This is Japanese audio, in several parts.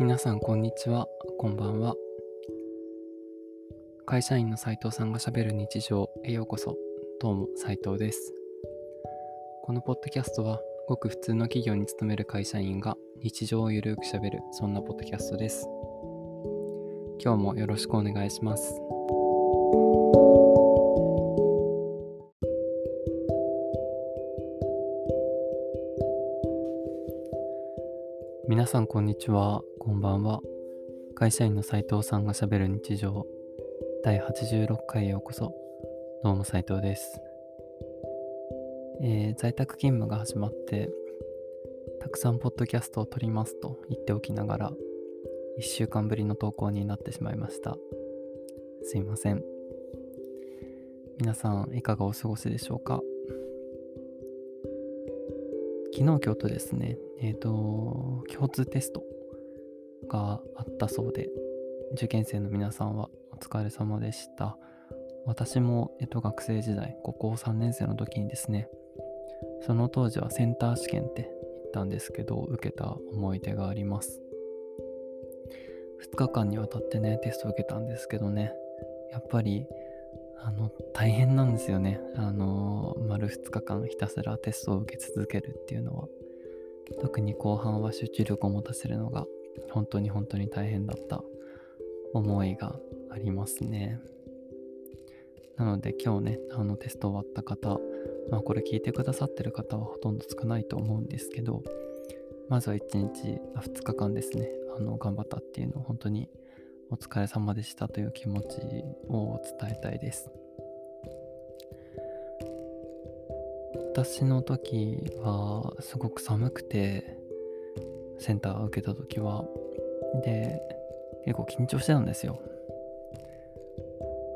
皆さんこんにちは、こんばんは。会社員の斉藤さんがしゃべる日常へようこそ。どうも斉藤です。このポッドキャストはごく普通の企業に勤める会社員が日常をゆるくしゃべるそんなポッドキャストです。今日もよろしくお願いします。さんこんにちは、こんばんは。会社員の斉藤さんがしゃべる日常第86回へようこそ。どうも斉藤です。えー、在宅勤務が始まって、たくさんポッドキャストを撮りますと言っておきながら、1週間ぶりの投稿になってしまいました。すいません。皆さんいかがお過ごしでしょうか？昨日今日とですね、えっ、ー、と、共通テストがあったそうで、受験生の皆さんはお疲れ様でした。私も、えっと、学生時代、高校3年生の時にですね、その当時はセンター試験って言ったんですけど、受けた思い出があります。2日間にわたってね、テスト受けたんですけどね、やっぱり、あの、大変なんですよね。あの、丸2日間ひたすらテストを受け続けるっていうのは。特に後半は集中力を持たせるのが本当に本当に大変だった思いがありますね。なので今日ね、あのテスト終わった方、まあこれ聞いてくださってる方はほとんど少ないと思うんですけど、まずは1日、あ2日間ですね、あの頑張ったっていうのを本当にお疲れ様でしたという気持ちを伝えたいです。私の時はすごく寒くてセンターを受けた時は。で結構緊張してたんですよ。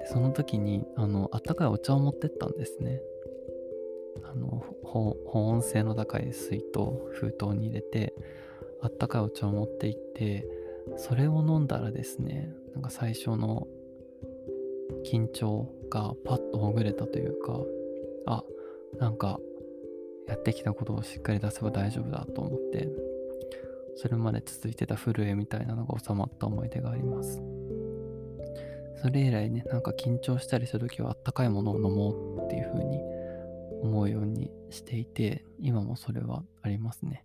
でその時にあのあったかいお茶を持ってったんですね。あの保温性の高い水筒封筒に入れてあったかいお茶を持って行ってそれを飲んだらですねなんか最初の緊張がパッとほぐれたというかあなんかやってきたことをしっかり出せば大丈夫だと思ってそれまで続いてた震えみたいなのが収まった思い出があります。それ以来ねなんか緊張したりする時はあったかいものを飲もうっていう風に思うようにしていて今もそれはありますね。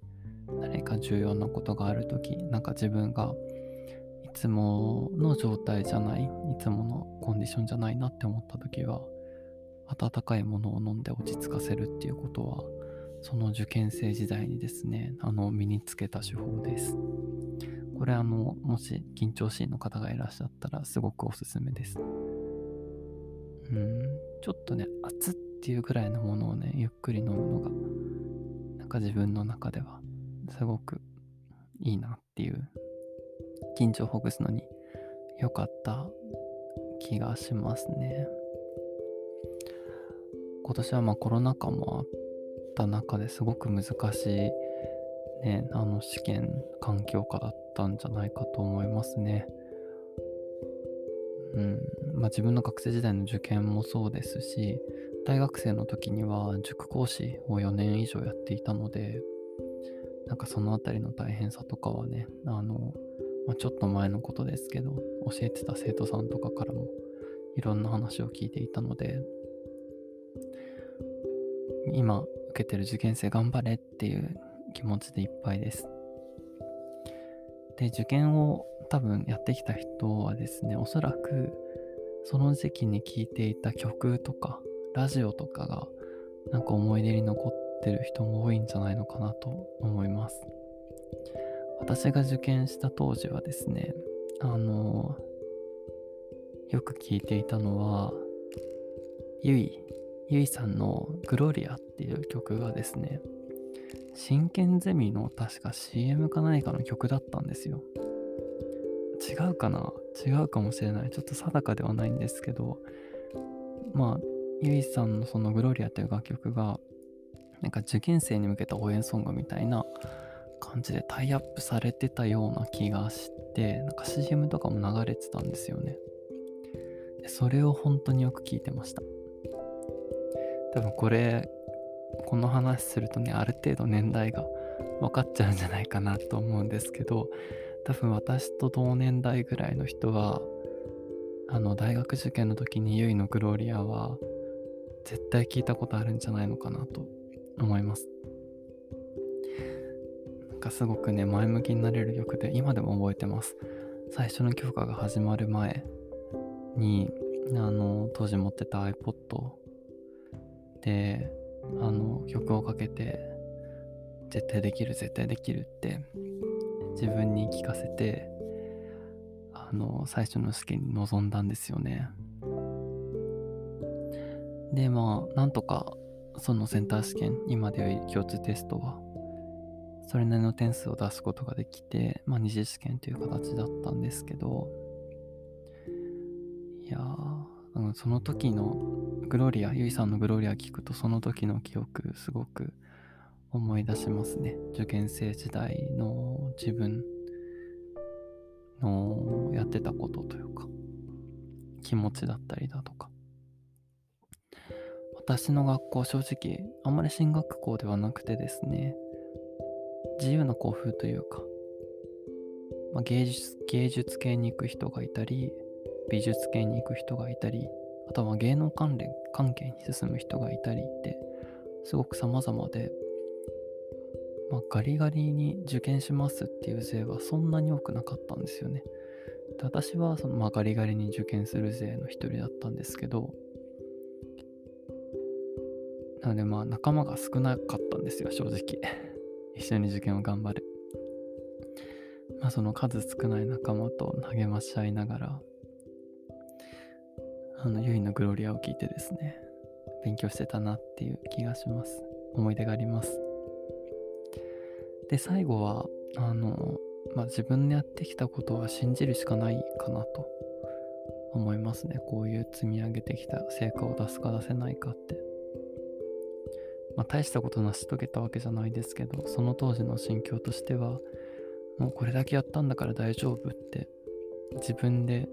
何か重要なことがある時なんか自分がいつもの状態じゃないいつものコンディションじゃないなって思った時は温かいものを飲んで落ち着かせるっていうことはその受験生時代にですね、あの、身につけた手法です。これあの、もし緊張しいの方がいらっしゃったらすごくおすすめです。うん、ちょっとね、熱っていうぐらいのものをね、ゆっくり飲むのが、なんか自分の中ではすごくいいなっていう、緊張ほぐすのに良かった気がしますね。今年はまあコロナ禍もあっった中ですごく難しい、ね、あの試験環境下だったんじゃないかと思いますね。うんまあ、自分の学生時代の受験もそうですし大学生の時には塾講師を4年以上やっていたのでなんかその辺りの大変さとかはねあの、まあ、ちょっと前のことですけど教えてた生徒さんとかからもいろんな話を聞いていたので今受けてる受験生頑張れっていう気持ちでいっぱいです。で、受験を多分やってきた人はですね、おそらくその時期に聴いていた曲とかラジオとかがなんか思い出に残ってる人も多いんじゃないのかなと思います。私が受験した当時はですね、あのよく聴いていたのは、ゆいゆいさんのグロリアっていう曲がですね、真剣ゼミの確か CM か何かの曲だったんですよ。違うかな？違うかもしれない。ちょっと定かではないんですけど、まあ、ゆいさんのそのグロリアという楽曲が、なんか受験生に向けた応援ソングみたいな感じでタイアップされてたような気がして、なんか CM とかも流れてたんですよね。それを本当によく聞いてました。多分これ、この話するとね、ある程度年代が分かっちゃうんじゃないかなと思うんですけど、多分私と同年代ぐらいの人はあの大学受験の時にゆいのグローリアは絶対聞いたことあるんじゃないのかなと思います。なんかすごくね前向きになれる曲で今でも覚えてます。最初の教科が始まる前にあの当時持ってた iPod であの曲をかけて絶対できる絶対できるって自分に聞かせてあの最初の試験に臨んだんですよね。でまあなんとかそのセンター試験今でい共通テストはそれなりの点数を出すことができて、まあ、二次試験という形だったんですけどいやーその時のグロリアゆいさんのグロリア聞くとその時の記憶すごく思い出しますね。受験生時代の自分のやってたことというか気持ちだったりだとか。私の学校正直あんまり進学校ではなくてですね自由な校風というか、まあ、芸術芸術系に行く人がいたり美術系に行く人がいたりあとは芸能関連関係に進む人がいたりってすごく様々でまあ、ガリガリに受験しますっていう勢はそんなに多くなかったんですよね。で私はその、まあ、ガリガリに受験する勢の一人だったんですけど、なのでまあ仲間が少なかったんですよ、正直。一緒に受験を頑張る。まあその数少ない仲間と励まし合いながら、あの、ゆいのグロリアを聞いてですね、勉強してたなっていう気がします。思い出があります。で、最後は、あの、まあ、自分でやってきたことは信じるしかないかなと思いますね。こういう積み上げてきた成果を出すか出せないかって。まあ、大したこと成し遂げたわけじゃないですけど、その当時の心境としては、もうこれだけやったんだから大丈夫って自分で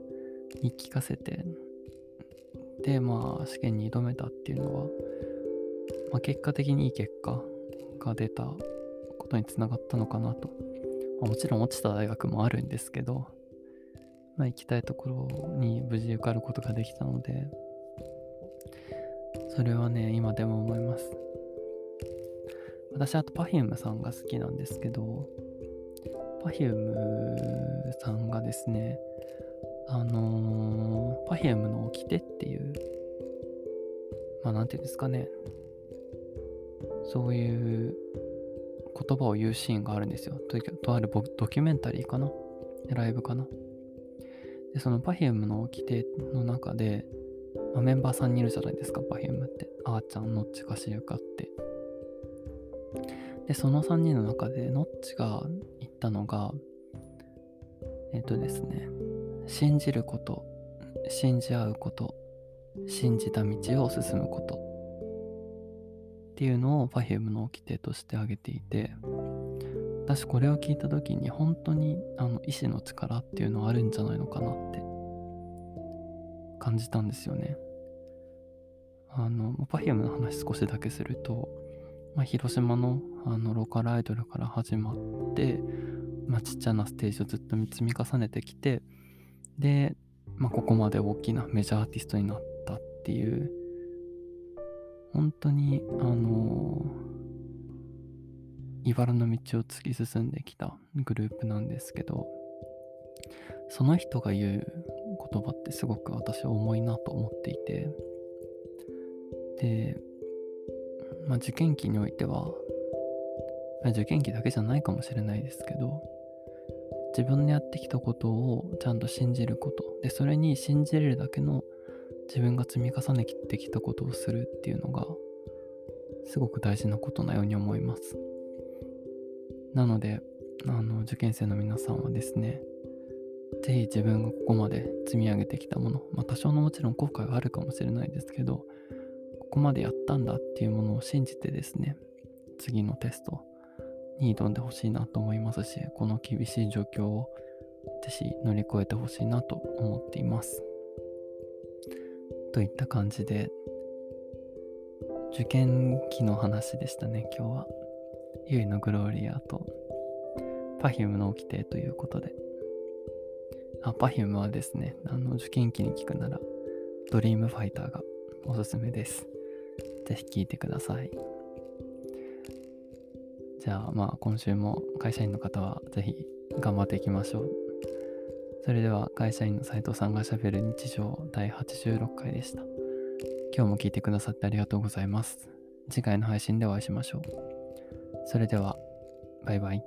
言い聞かせて、で、まあ試験に挑めたっていうのは、まあ、結果的にいい結果が出たことにつながったのかなと。まあ、もちろん落ちた大学もあるんですけど、まあ、行きたいところに無事受かることができたので、それはね、今でも思います。私、あと Perfume さんが好きなんですけど、Perfume さんがですね、あのー、Perfume の掟っていう、まあ、なんていうんですかね、そういう言葉を言うシーンがあるんですよ。ととあるドキュメンタリーかな？ライブかな？で、その Perfume の規定の中で、まあ、メンバー3人いるじゃないですか、Perfume って。あーちゃん、ノッチ、カシユカって。で、その3人の中で、ノッチが言ったのが、えっ、とですね、信じること、信じ合うこと、信じた道を進むことっていうのを Perfume の規定として挙げていて私これを聞いた時に本当にあの意志の力っていうのはあるんじゃないのかなって感じたんですよね。あの Perfume の話少しだけすると、まあ、広島のあのローカルアイドルから始まって、まあ、ちっちゃなステージをずっと積み重ねてきてで、まあ、ここまで大きなメジャーアーティストになったっていう本当にあの茨の道を突き進んできたグループなんですけどその人が言う言葉ってすごく私は重いなと思っていてで、まあ、受験期においては、受験期だけじゃないかもしれないですけど自分のやってきたことをちゃんと信じることでそれに信じれるだけの自分が積み重ねてきたことをするっていうのがすごく大事なことなように思います。なので、あの、受験生の皆さんはですね、ぜひ自分がここまで積み上げてきたもの、まあ多少のもちろん後悔はあるかもしれないですけど、ここまでやったんだっていうものを信じてですね、次のテストに挑んでほしいなと思いますし、この厳しい状況をぜひ乗り越えてほしいなと思っています。といった感じで受験期の話でしたね今日はゆいのグローリアと Perfume の掟ということであ、Perfume はですね、あの受験期に聞くなら、ドリームファイターがおすすめです。ぜひ聴いてください。じゃあまあ今週も会社員の方は是非頑張っていきましょう。それでは会社員の斉藤さんがしゃべる日常第86回でした。今日も聞いてくださってありがとうございます。次回の配信でお会いしましょう。それでは、バイバイ。